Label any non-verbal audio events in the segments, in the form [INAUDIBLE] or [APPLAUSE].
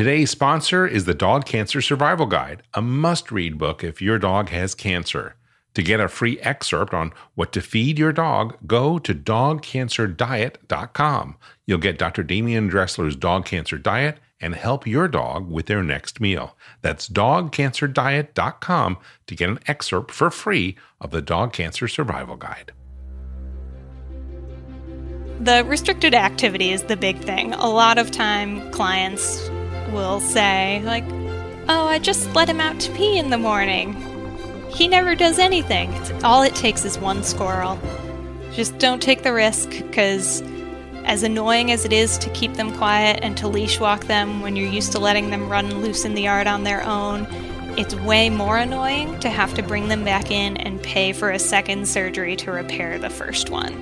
Today's sponsor is the Dog Cancer Survival Guide, a must read book if your dog has cancer. To get a free excerpt on what to feed your dog, go to dogcancerdiet.com. You'll get Dr. Demian Dressler's dog cancer diet and help your dog with their next meal. That's dogcancerdiet.com to get an excerpt for free of the Dog Cancer Survival Guide. The restricted activity is the big thing. A lot of time, clients will say, like, oh, I just let him out to pee in the morning. He never does anything. It's, all it takes is one squirrel. Just don't take the risk, because as annoying as it is to keep them quiet and to leash walk them when you're used to letting them run loose in the yard on their own, it's way more annoying to have to bring them back in and pay for a second surgery to repair the first one.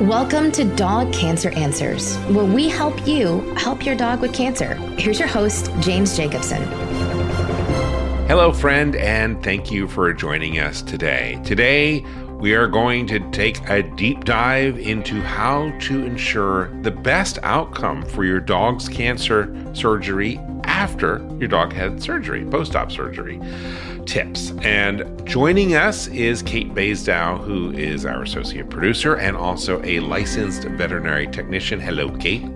Welcome to Dog Cancer Answers, where we help you help your dog with cancer. Here's your host, James Jacobson. Hello, friend, and thank you for joining us today. Today, we are going to take a deep dive into how to ensure the best outcome for your dog's cancer surgery after your dog had surgery, post op surgery tips. And joining us is Kate Basedow, who is our associate producer and also a licensed veterinary technician. Hello, Kate.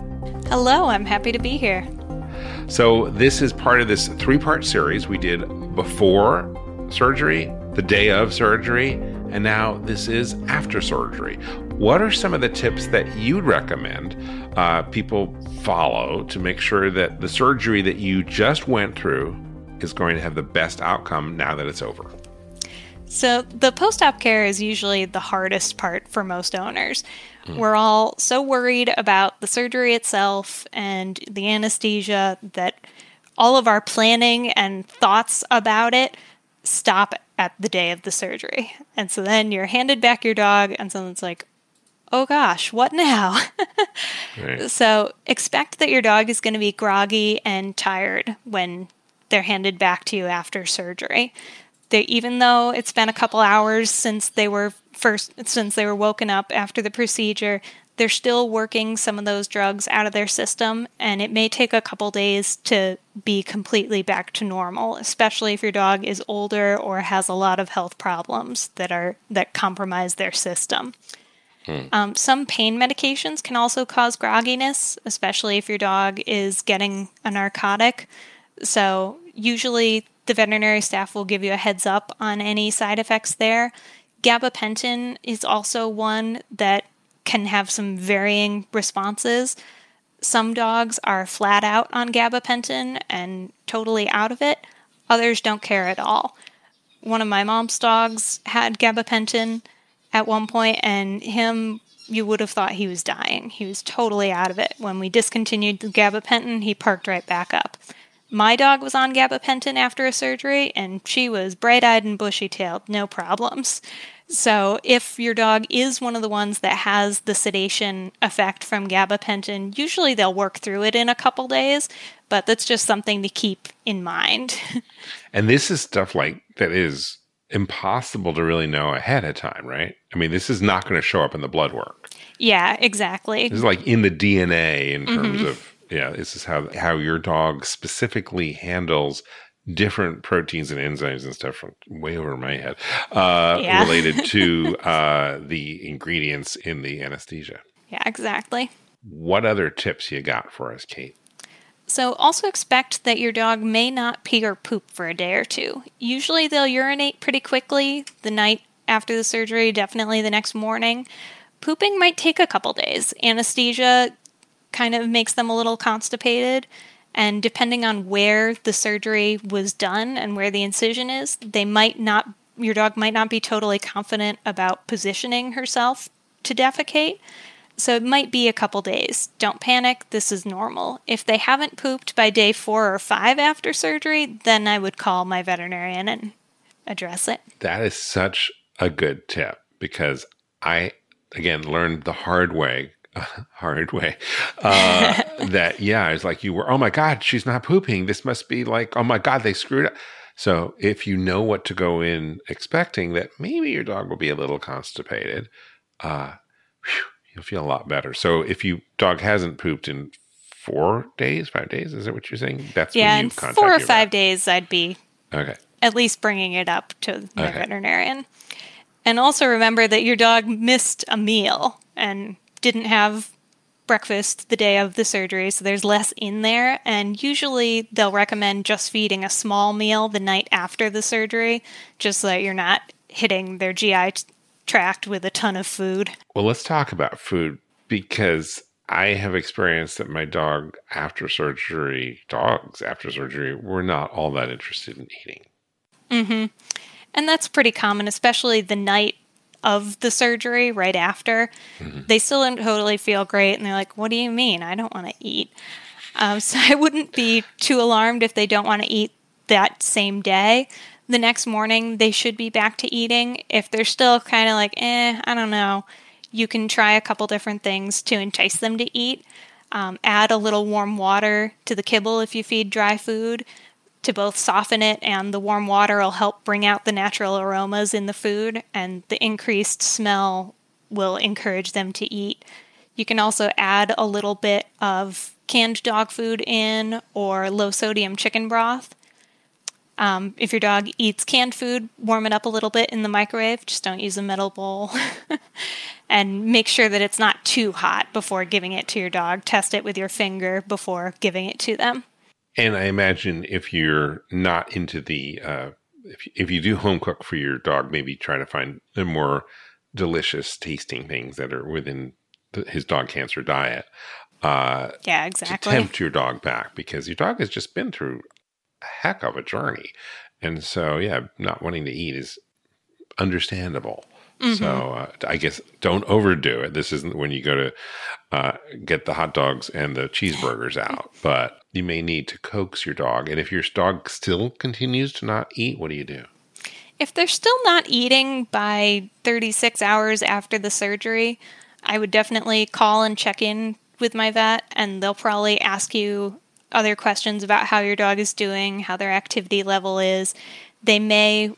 Hello, I'm happy to be here. So, this is part of this three part series we did before surgery, the day of surgery, and now this is after surgery. What are some of the tips that you'd recommend uh, people follow to make sure that the surgery that you just went through is going to have the best outcome now that it's over? So, the post op care is usually the hardest part for most owners. Mm. We're all so worried about the surgery itself and the anesthesia that all of our planning and thoughts about it stop at the day of the surgery. And so then you're handed back your dog, and someone's like, oh gosh, what now? [LAUGHS] right. So expect that your dog is going to be groggy and tired when they're handed back to you after surgery. They, even though it's been a couple hours since they were first since they were woken up after the procedure, they're still working some of those drugs out of their system, and it may take a couple days to be completely back to normal, especially if your dog is older or has a lot of health problems that are that compromise their system. Hmm. Um, some pain medications can also cause grogginess, especially if your dog is getting a narcotic. So, usually the veterinary staff will give you a heads up on any side effects there. Gabapentin is also one that can have some varying responses. Some dogs are flat out on gabapentin and totally out of it, others don't care at all. One of my mom's dogs had gabapentin at one point, and him you would have thought he was dying. He was totally out of it. When we discontinued the gabapentin, he parked right back up. My dog was on gabapentin after a surgery, and she was bright eyed and bushy tailed, no problems. So, if your dog is one of the ones that has the sedation effect from gabapentin, usually they'll work through it in a couple days, but that's just something to keep in mind. [LAUGHS] and this is stuff like that is impossible to really know ahead of time, right? I mean, this is not going to show up in the blood work. Yeah, exactly. This is like in the DNA in terms mm-hmm. of yeah, this is how how your dog specifically handles different proteins and enzymes and stuff from way over my head uh, yeah. related to [LAUGHS] uh, the ingredients in the anesthesia. Yeah, exactly. What other tips you got for us, Kate? So, also expect that your dog may not pee or poop for a day or two. Usually, they'll urinate pretty quickly the night after the surgery, definitely the next morning. Pooping might take a couple days. Anesthesia kind of makes them a little constipated. And depending on where the surgery was done and where the incision is, they might not, your dog might not be totally confident about positioning herself to defecate. So it might be a couple days. Don't panic, this is normal. If they haven't pooped by day four or five after surgery, then I would call my veterinarian and address it. That is such a good tip because I, again, learned the hard way [LAUGHS] hard way uh, [LAUGHS] that yeah it's like you were oh my god she's not pooping this must be like oh my god they screwed up so if you know what to go in expecting that maybe your dog will be a little constipated uh whew, you'll feel a lot better so if you dog hasn't pooped in four days, five days. Is that what you're saying? That's yeah, in four or five days, I'd be okay. At least bringing it up to the okay. veterinarian, and also remember that your dog missed a meal and didn't have breakfast the day of the surgery, so there's less in there. And usually they'll recommend just feeding a small meal the night after the surgery, just so that you're not hitting their GI tract with a ton of food. Well, let's talk about food because I have experienced that my dog after surgery, dogs after surgery, were not all that interested in eating. Mm-hmm. And that's pretty common, especially the night of the surgery right after. Mm-hmm. They still don't totally feel great, and they're like, "What do you mean? I don't want to eat." Um, [LAUGHS] so I wouldn't be too alarmed if they don't want to eat that same day. The next morning, they should be back to eating. If they're still kind of like, "Eh, I don't know," you can try a couple different things to entice them to eat. Um, add a little warm water to the kibble if you feed dry food to both soften it and the warm water will help bring out the natural aromas in the food and the increased smell will encourage them to eat. You can also add a little bit of canned dog food in or low sodium chicken broth. Um, if your dog eats canned food, warm it up a little bit in the microwave. Just don't use a metal bowl. [LAUGHS] and make sure that it's not too hot before giving it to your dog. Test it with your finger before giving it to them. And I imagine if you're not into the, uh, if, if you do home cook for your dog, maybe try to find the more delicious tasting things that are within the, his dog cancer diet. Uh, yeah, exactly. To tempt your dog back because your dog has just been through heck of a journey. And so, yeah, not wanting to eat is understandable. Mm-hmm. So uh, I guess don't overdo it. This isn't when you go to uh, get the hot dogs and the cheeseburgers [LAUGHS] out, but you may need to coax your dog. And if your dog still continues to not eat, what do you do? If they're still not eating by 36 hours after the surgery, I would definitely call and check in with my vet, and they'll probably ask you other questions about how your dog is doing, how their activity level is. They may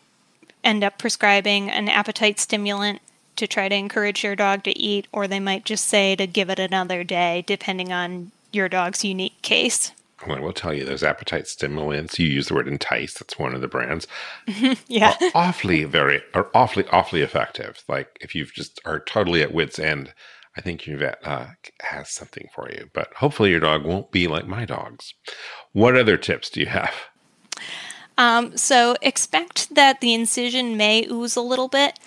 end up prescribing an appetite stimulant to try to encourage your dog to eat, or they might just say to give it another day, depending on your dog's unique case. I will tell you, those appetite stimulants, you use the word entice, that's one of the brands. [LAUGHS] yeah. Are awfully, very, are awfully, awfully effective. Like if you just are totally at wit's end, I think your vet uh, has something for you. But hopefully your dog won't be like my dogs. What other tips do you have? Um, so expect that the incision may ooze a little bit.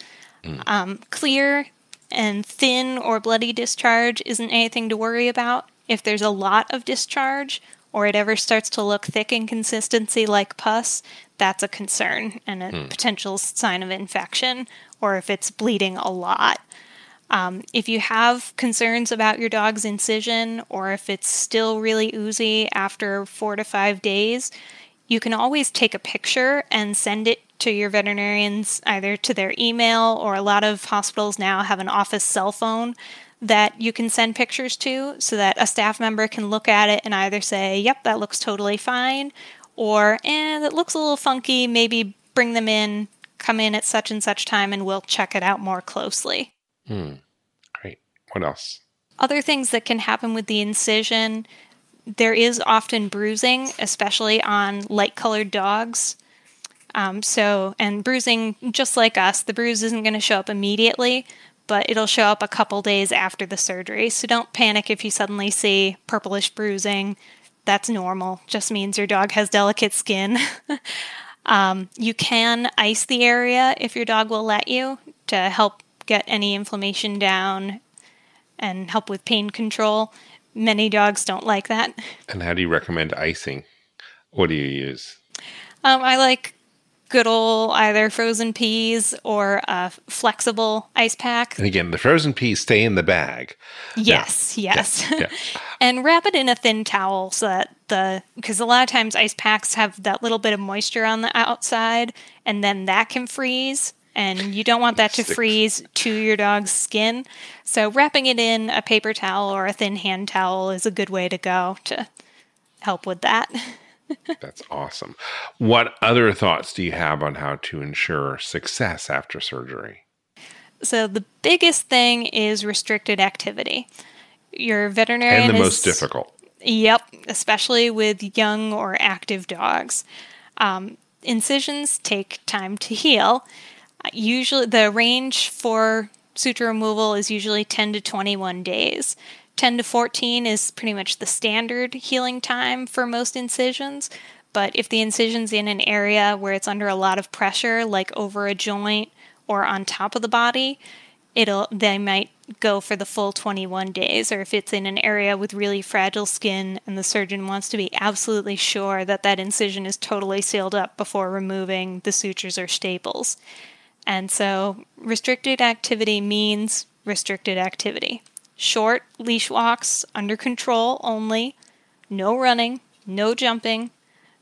Mm. Um, clear and thin or bloody discharge isn't anything to worry about. If there's a lot of discharge or it ever starts to look thick in consistency like pus, that's a concern and a mm. potential sign of infection, or if it's bleeding a lot. Um, if you have concerns about your dog's incision, or if it's still really oozy after four to five days, you can always take a picture and send it to your veterinarians either to their email or a lot of hospitals now have an office cell phone that you can send pictures to so that a staff member can look at it and either say, yep, that looks totally fine, or, eh, that looks a little funky, maybe bring them in, come in at such and such time, and we'll check it out more closely. Hmm. Great. What else? Other things that can happen with the incision there is often bruising, especially on light colored dogs. Um, so, and bruising, just like us, the bruise isn't going to show up immediately, but it'll show up a couple days after the surgery. So don't panic if you suddenly see purplish bruising. That's normal, just means your dog has delicate skin. [LAUGHS] um, you can ice the area if your dog will let you to help get any inflammation down and help with pain control. Many dogs don't like that. And how do you recommend icing? What do you use? Um, I like good old either frozen peas or a flexible ice pack. And again, the frozen peas stay in the bag. Yes, yes. Yeah, yeah. [LAUGHS] and wrap it in a thin towel so that the because a lot of times ice packs have that little bit of moisture on the outside and then that can freeze and you don't want that to freeze to your dog's skin. So wrapping it in a paper towel or a thin hand towel is a good way to go to help with that. [LAUGHS] That's awesome. What other thoughts do you have on how to ensure success after surgery? So the biggest thing is restricted activity. Your veterinarian and the is, most difficult. Yep, especially with young or active dogs. Um, incisions take time to heal. Usually, the range for suture removal is usually 10 to 21 days. 10 to 14 is pretty much the standard healing time for most incisions. But if the incision's in an area where it's under a lot of pressure, like over a joint or on top of the body, it'll they might go for the full 21 days or if it's in an area with really fragile skin and the surgeon wants to be absolutely sure that that incision is totally sealed up before removing the sutures or staples. And so restricted activity means restricted activity. Short leash walks under control only, no running, no jumping,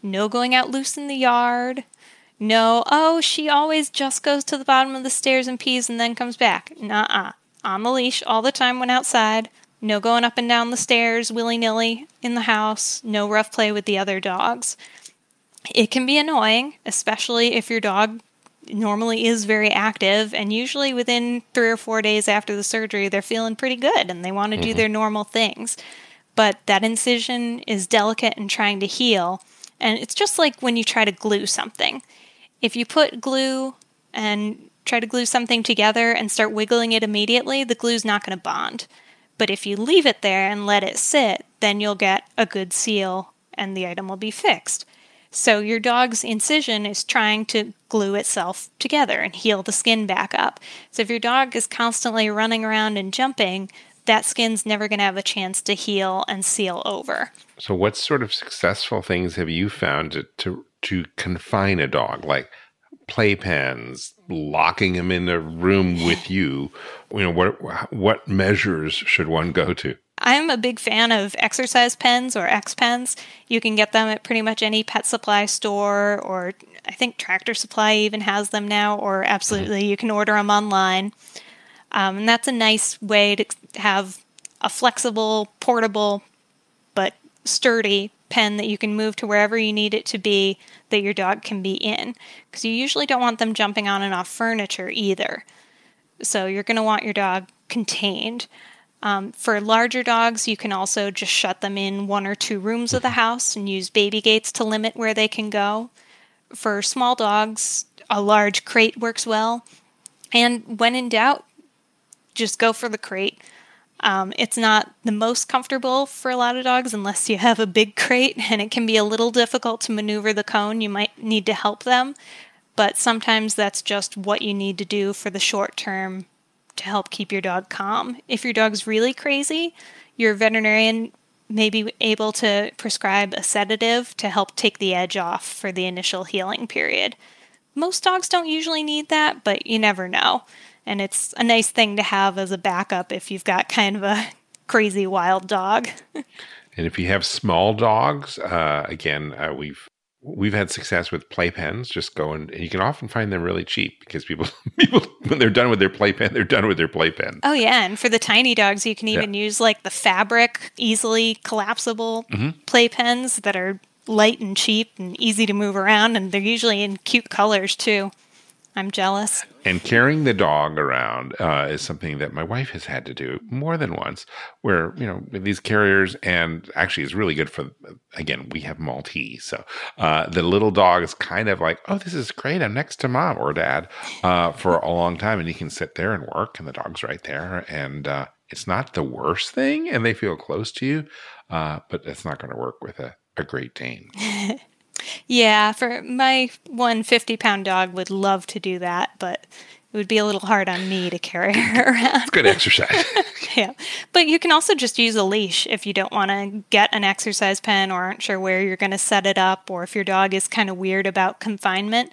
no going out loose in the yard, no, oh, she always just goes to the bottom of the stairs and pees and then comes back. Nuh uh. On the leash all the time when outside. No going up and down the stairs willy nilly in the house. No rough play with the other dogs. It can be annoying, especially if your dog normally is very active, and usually within three or four days after the surgery, they're feeling pretty good and they want to mm-hmm. do their normal things. But that incision is delicate and trying to heal. And it's just like when you try to glue something if you put glue and try to glue something together and start wiggling it immediately, the glue's not going to bond. But if you leave it there and let it sit, then you'll get a good seal and the item will be fixed. So your dog's incision is trying to glue itself together and heal the skin back up. So if your dog is constantly running around and jumping, that skin's never going to have a chance to heal and seal over. So what sort of successful things have you found to, to to confine a dog, like playpens, locking him in a room with you. You know what what measures should one go to? I'm a big fan of exercise pens or X pens. You can get them at pretty much any pet supply store, or I think Tractor Supply even has them now, or absolutely mm-hmm. you can order them online. Um, and that's a nice way to have a flexible, portable, but sturdy pen that you can move to wherever you need it to be that your dog can be in. Because you usually don't want them jumping on and off furniture either. So you're going to want your dog contained. Um, for larger dogs, you can also just shut them in one or two rooms of the house and use baby gates to limit where they can go. For small dogs, a large crate works well. And when in doubt, just go for the crate. Um, it's not the most comfortable for a lot of dogs unless you have a big crate, and it can be a little difficult to maneuver the cone. You might need to help them, but sometimes that's just what you need to do for the short term to help keep your dog calm. If your dog's really crazy, your veterinarian may be able to prescribe a sedative to help take the edge off for the initial healing period. Most dogs don't usually need that, but you never know and it's a nice thing to have as a backup if you've got kind of a [LAUGHS] crazy wild dog. [LAUGHS] and if you have small dogs, uh, again, uh, we've we've had success with playpens. Just go and, and, you can often find them really cheap because people [LAUGHS] people when they're done with their playpen, they're done with their playpen. Oh yeah, and for the tiny dogs, you can even yeah. use like the fabric, easily collapsible mm-hmm. playpens that are light and cheap and easy to move around, and they're usually in cute colors too. I'm jealous. And carrying the dog around uh, is something that my wife has had to do more than once. Where you know these carriers, and actually, is really good for. Again, we have Maltese, so uh, the little dog is kind of like, "Oh, this is great! I'm next to mom or dad uh, for a long time," and he can sit there and work, and the dog's right there, and uh, it's not the worst thing, and they feel close to you, uh, but it's not going to work with a, a Great Dane. [LAUGHS] Yeah, for my one 50 pound dog would love to do that, but it would be a little hard on me to carry her [LAUGHS] around. It's good exercise. [LAUGHS] yeah. But you can also just use a leash if you don't want to get an exercise pen or aren't sure where you're going to set it up, or if your dog is kind of weird about confinement.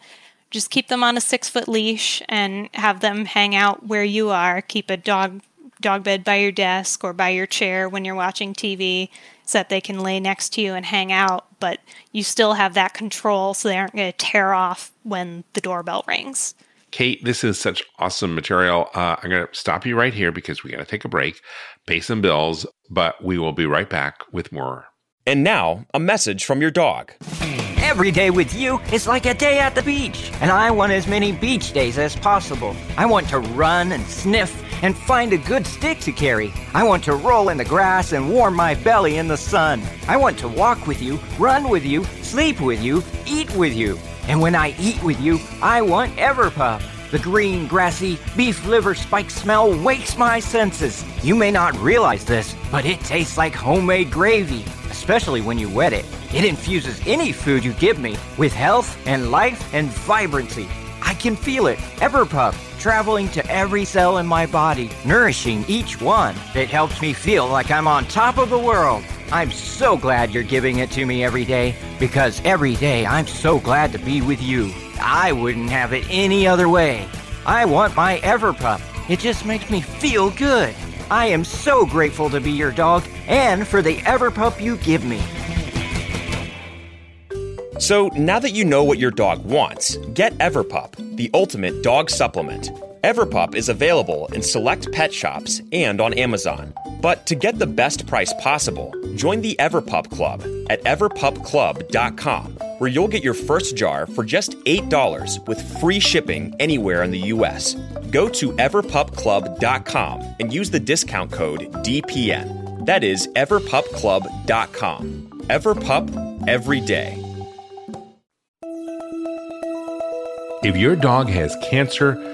Just keep them on a six foot leash and have them hang out where you are. Keep a dog dog bed by your desk or by your chair when you're watching TV so that they can lay next to you and hang out, but you still have that control so they aren't going to tear off when the doorbell rings. Kate, this is such awesome material. Uh, I'm going to stop you right here because we got to take a break, pay some bills, but we will be right back with more. And now, a message from your dog. Every day with you is like a day at the beach, and I want as many beach days as possible. I want to run and sniff and find a good stick to carry. I want to roll in the grass and warm my belly in the sun. I want to walk with you, run with you, sleep with you, eat with you. And when I eat with you, I want Everpup. The green, grassy, beef liver spike smell wakes my senses. You may not realize this, but it tastes like homemade gravy, especially when you wet it. It infuses any food you give me with health and life and vibrancy. I can feel it, Everpup, traveling to every cell in my body, nourishing each one. It helps me feel like I'm on top of the world. I'm so glad you're giving it to me every day because every day I'm so glad to be with you. I wouldn't have it any other way. I want my Everpup. It just makes me feel good. I am so grateful to be your dog and for the Everpup you give me. So now that you know what your dog wants, get Everpup, the ultimate dog supplement. Everpup is available in select pet shops and on Amazon. But to get the best price possible, join the Everpup Club at everpupclub.com, where you'll get your first jar for just $8 with free shipping anywhere in the US. Go to everpupclub.com and use the discount code DPN. That is everpupclub.com. Everpup every day. If your dog has cancer,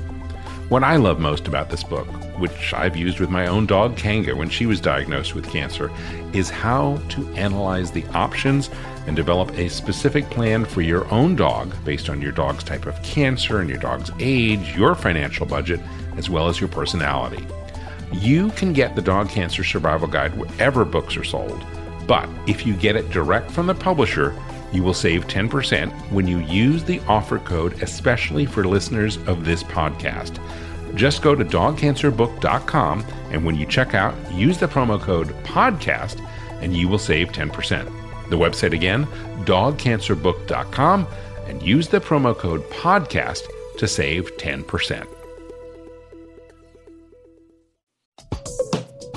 What I love most about this book, which I've used with my own dog Kanga when she was diagnosed with cancer, is how to analyze the options and develop a specific plan for your own dog based on your dog's type of cancer and your dog's age, your financial budget, as well as your personality. You can get the Dog Cancer Survival Guide wherever books are sold, but if you get it direct from the publisher, you will save 10% when you use the offer code, especially for listeners of this podcast. Just go to dogcancerbook.com and when you check out, use the promo code PODCAST and you will save 10%. The website again, dogcancerbook.com, and use the promo code PODCAST to save 10%.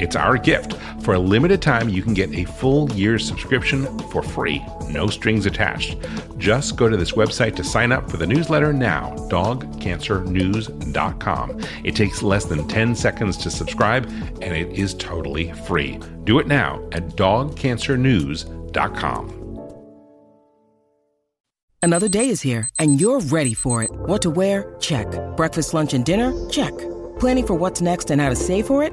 It's our gift. For a limited time, you can get a full year's subscription for free, no strings attached. Just go to this website to sign up for the newsletter now, dogcancernews.com. It takes less than 10 seconds to subscribe, and it is totally free. Do it now at dogcancernews.com. Another day is here, and you're ready for it. What to wear? Check. Breakfast, lunch, and dinner? Check. Planning for what's next and how to save for it?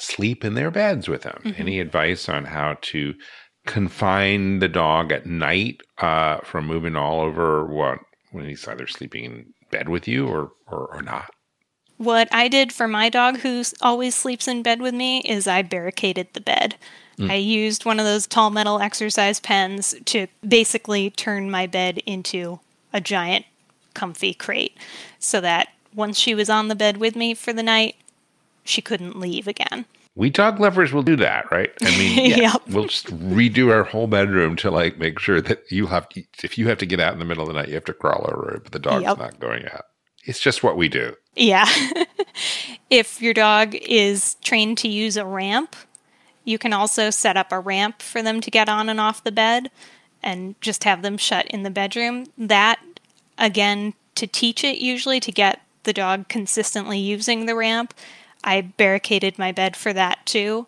sleep in their beds with them. Mm-hmm. Any advice on how to confine the dog at night uh, from moving all over what when he's either sleeping in bed with you or, or, or not? What I did for my dog who always sleeps in bed with me is I barricaded the bed. I used one of those tall metal exercise pens to basically turn my bed into a giant comfy crate so that once she was on the bed with me for the night, she couldn't leave again. We dog lovers will do that, right? I mean, [LAUGHS] yeah, Yep. we'll just redo our whole bedroom to like make sure that you have to, if you have to get out in the middle of the night, you have to crawl over it, but the dog's Yep. not going out. It's just what we do. Yeah. [LAUGHS] if your dog is trained to use a ramp, you can also set up a ramp for them to get on and off the bed and just have them shut in the bedroom. That, again, to teach it usually to get the dog consistently using the ramp, I barricaded my bed for that too.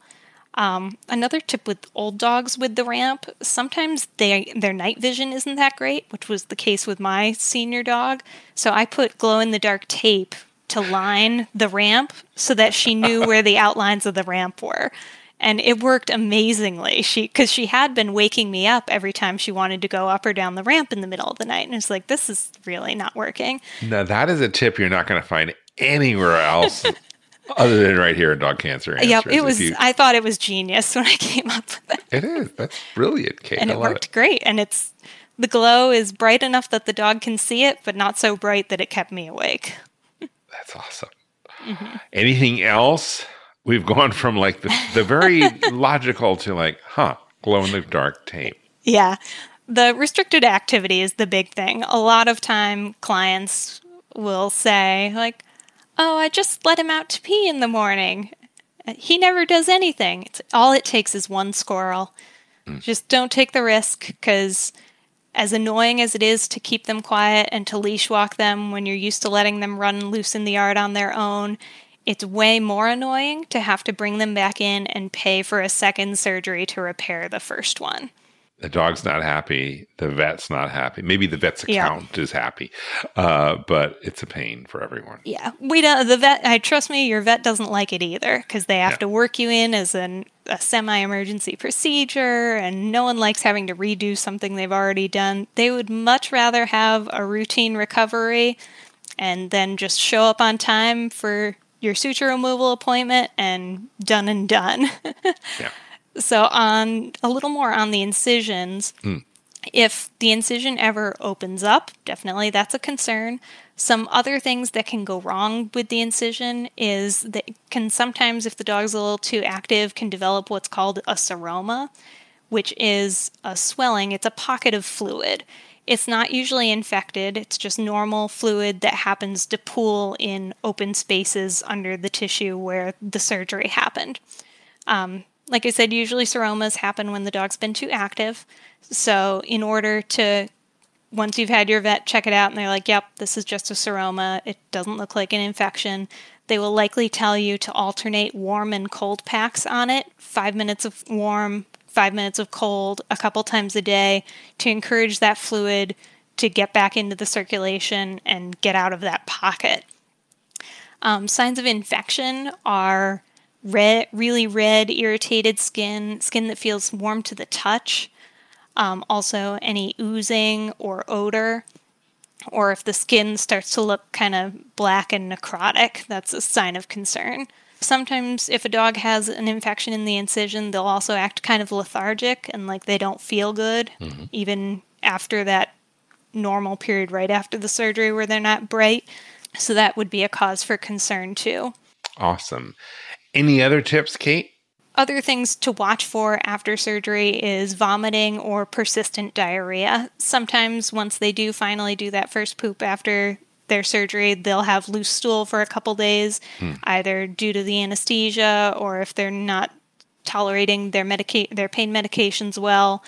Um, another tip with old dogs with the ramp, sometimes they their night vision isn't that great, which was the case with my senior dog. So I put glow in the dark tape to line the ramp so that she knew [LAUGHS] where the outlines of the ramp were. And it worked amazingly. She cuz she had been waking me up every time she wanted to go up or down the ramp in the middle of the night and it's like this is really not working. Now, that is a tip you're not going to find anywhere else [LAUGHS] other than right here in Dog Cancer Answers. Yep, it was you- I thought it was genius when I [LAUGHS] came up with it. it is. That's brilliant, Kate. and it worked great and it's the glow is bright enough that the dog can see it but not so bright that it kept me awake That's awesome. Mm-hmm. Anything else? We've gone from like the, the very [LAUGHS] logical to like, huh, glow in the dark tape. yeah the restricted activity is the big thing a lot of time clients will say like oh i just let him out to pee in the morning. Uh, he never does anything. It's, all it takes is one squirrel. Hmm. Just don't take the risk because as annoying as it is to keep them quiet and to leash walk them when you're used to letting them run loose in the yard on their own, it's way more annoying to have to bring them back in and pay for a second surgery to repair the first one. The dog's not happy. The vet's not happy. Maybe the vet's Yeah. account is happy, uh, but it's a pain for everyone. Yeah, we don't. The vet, I trust me, your vet doesn't like it either because they have Yeah. to work you in as an, a semi-emergency procedure, and no one likes having to redo something they've already done. They would much rather have a routine recovery, and then just show up on time for your suture removal appointment and done and done. [LAUGHS] Yeah. So on a little more on the incisions, if the incision ever opens up, definitely that's a concern. Some other things that can go wrong with the incision is that can sometimes, if the dog's a little too active, can develop what's called a seroma, which is a swelling. It's a pocket of fluid. It's not usually infected. It's just normal fluid that happens to pool in open spaces under the tissue where the surgery happened. Um, like I said, usually seromas happen when the dog's been too active. So, in order to, once you've had your vet check it out and they're like, yep, this is just a seroma, it doesn't look like an infection, they will likely tell you to alternate warm and cold packs on it five minutes of warm, five minutes of cold, a couple times a day to encourage that fluid to get back into the circulation and get out of that pocket. Um, signs of infection are red, really red, irritated skin, skin that feels warm to the touch. Um, also, any oozing or odor, or if the skin starts to look kind of black and necrotic, that's a sign of concern. Sometimes, if a dog has an infection in the incision, they'll also act kind of lethargic and like they don't feel good, even after that normal period right after the surgery where they're not bright. So, that would be a cause for concern too. Awesome. Any other tips, Kate? Other things to watch for after surgery is vomiting or persistent diarrhea. Sometimes, once they do finally do that first poop after their surgery, they'll have loose stool for a couple days, either due to the anesthesia or if they're not tolerating their medica- their pain medications well.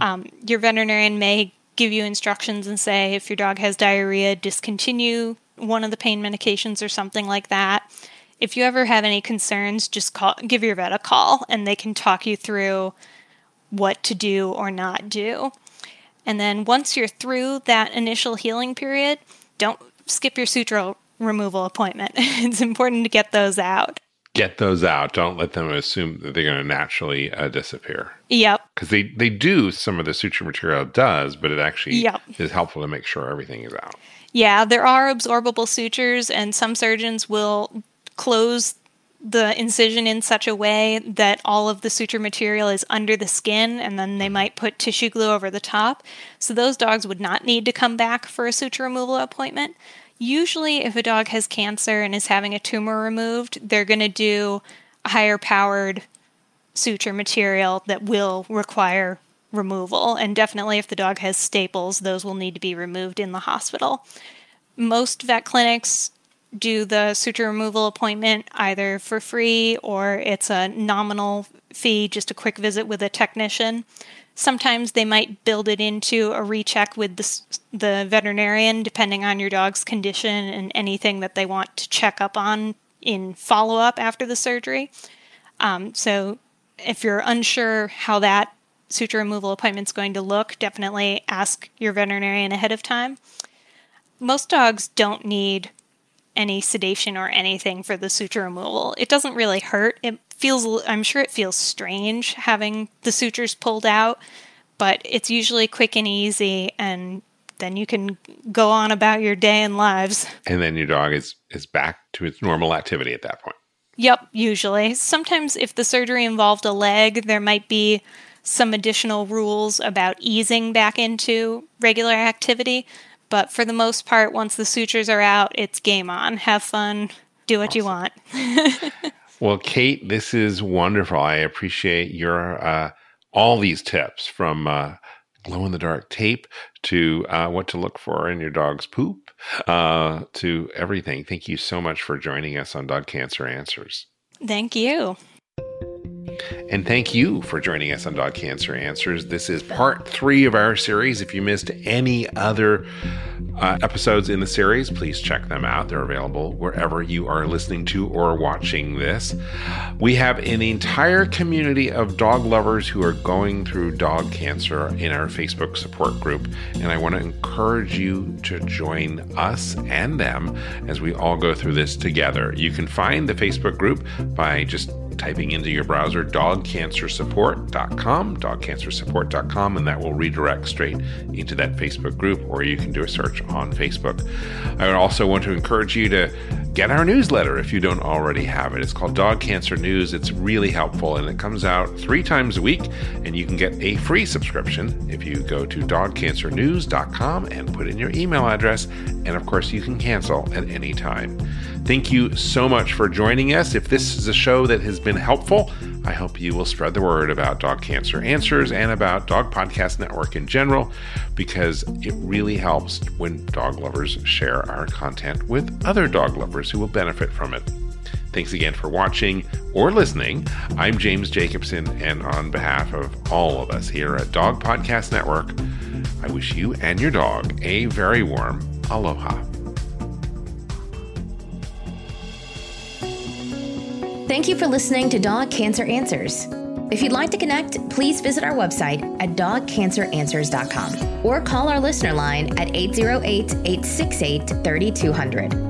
Um, your veterinarian may give you instructions and say if your dog has diarrhea, discontinue one of the pain medications or something like that. If you ever have any concerns, just call give your vet a call and they can talk you through what to do or not do. And then once you're through that initial healing period, don't skip your sutural removal appointment. [LAUGHS] it's important to get those out. Get those out. Don't let them assume that they're going to naturally uh, disappear. Yep. Because they, they do, some of the suture material does, but it actually Yep. is helpful to make sure everything is out. Yeah, there are absorbable sutures, and some surgeons will close the incision in such a way that all of the suture material is under the skin, and then they might put tissue glue over the top. So those dogs would not need to come back for a suture removal appointment. Usually, if a dog has cancer and is having a tumor removed, they're going to do a higher powered suture material that will require removal. And definitely, if the dog has staples, those will need to be removed in the hospital. Most vet clinics do the suture removal appointment either for free or it's a nominal fee, just a quick visit with a technician. Sometimes they might build it into a recheck with the, the veterinarian, depending on your dog's condition and anything that they want to check up on in follow up after the surgery. Um, so if you're unsure how that suture removal appointment's going to look, definitely ask your veterinarian ahead of time. Most dogs don't need any sedation or anything for the suture removal. It doesn't really hurt. It feels I'm sure it feels strange having the sutures pulled out, but it's usually quick and easy and then you can go on about your day and lives. And then your dog is, is back to its normal activity at that point. Yep, usually. Sometimes, if the surgery involved a leg, there might be some additional rules about easing back into regular activity. But for the most part, once the sutures are out, it's game on. Have fun, do what you want. [LAUGHS] Well, Kate, this is wonderful. I appreciate your uh, all these tips from uh, glow in the dark tape to uh, what to look for in your dog's poop uh, to everything. Thank you so much for joining us on Dog Cancer Answers. Thank you. And thank you for joining us on Dog Cancer Answers. This is part three of our series. If you missed any other uh, episodes in the series, please check them out. They're available wherever you are listening to or watching this. We have an entire community of dog lovers who are going through dog cancer in our Facebook support group. And I want to encourage you to join us and them as we all go through this together. You can find the Facebook group by just typing into your browser dogcancersupport.com, dogcancersupport.com, and that will redirect straight into that Facebook group, or you can do a search on Facebook. I also want to encourage you to get our newsletter if you don't already have it. It's called Dog Cancer News. It's really helpful, and it comes out three times a week, and you can get a free subscription if you go to dogcancernews.com and put in your email address, and of course, you can cancel at any time. Thank you so much for joining us. If this is a show that has been helpful, I hope you will spread the word about Dog Cancer Answers and about Dog Podcast Network in general, because it really helps when dog lovers share our content with other dog lovers who will benefit from it. Thanks again for watching or listening. I'm James Jacobson, and on behalf of all of us here at Dog Podcast Network, I wish you and your dog a very warm aloha. Thank you for listening to Dog Cancer Answers. If you'd like to connect, please visit our website at dogcanceranswers.com or call our listener line at 808 868 3200.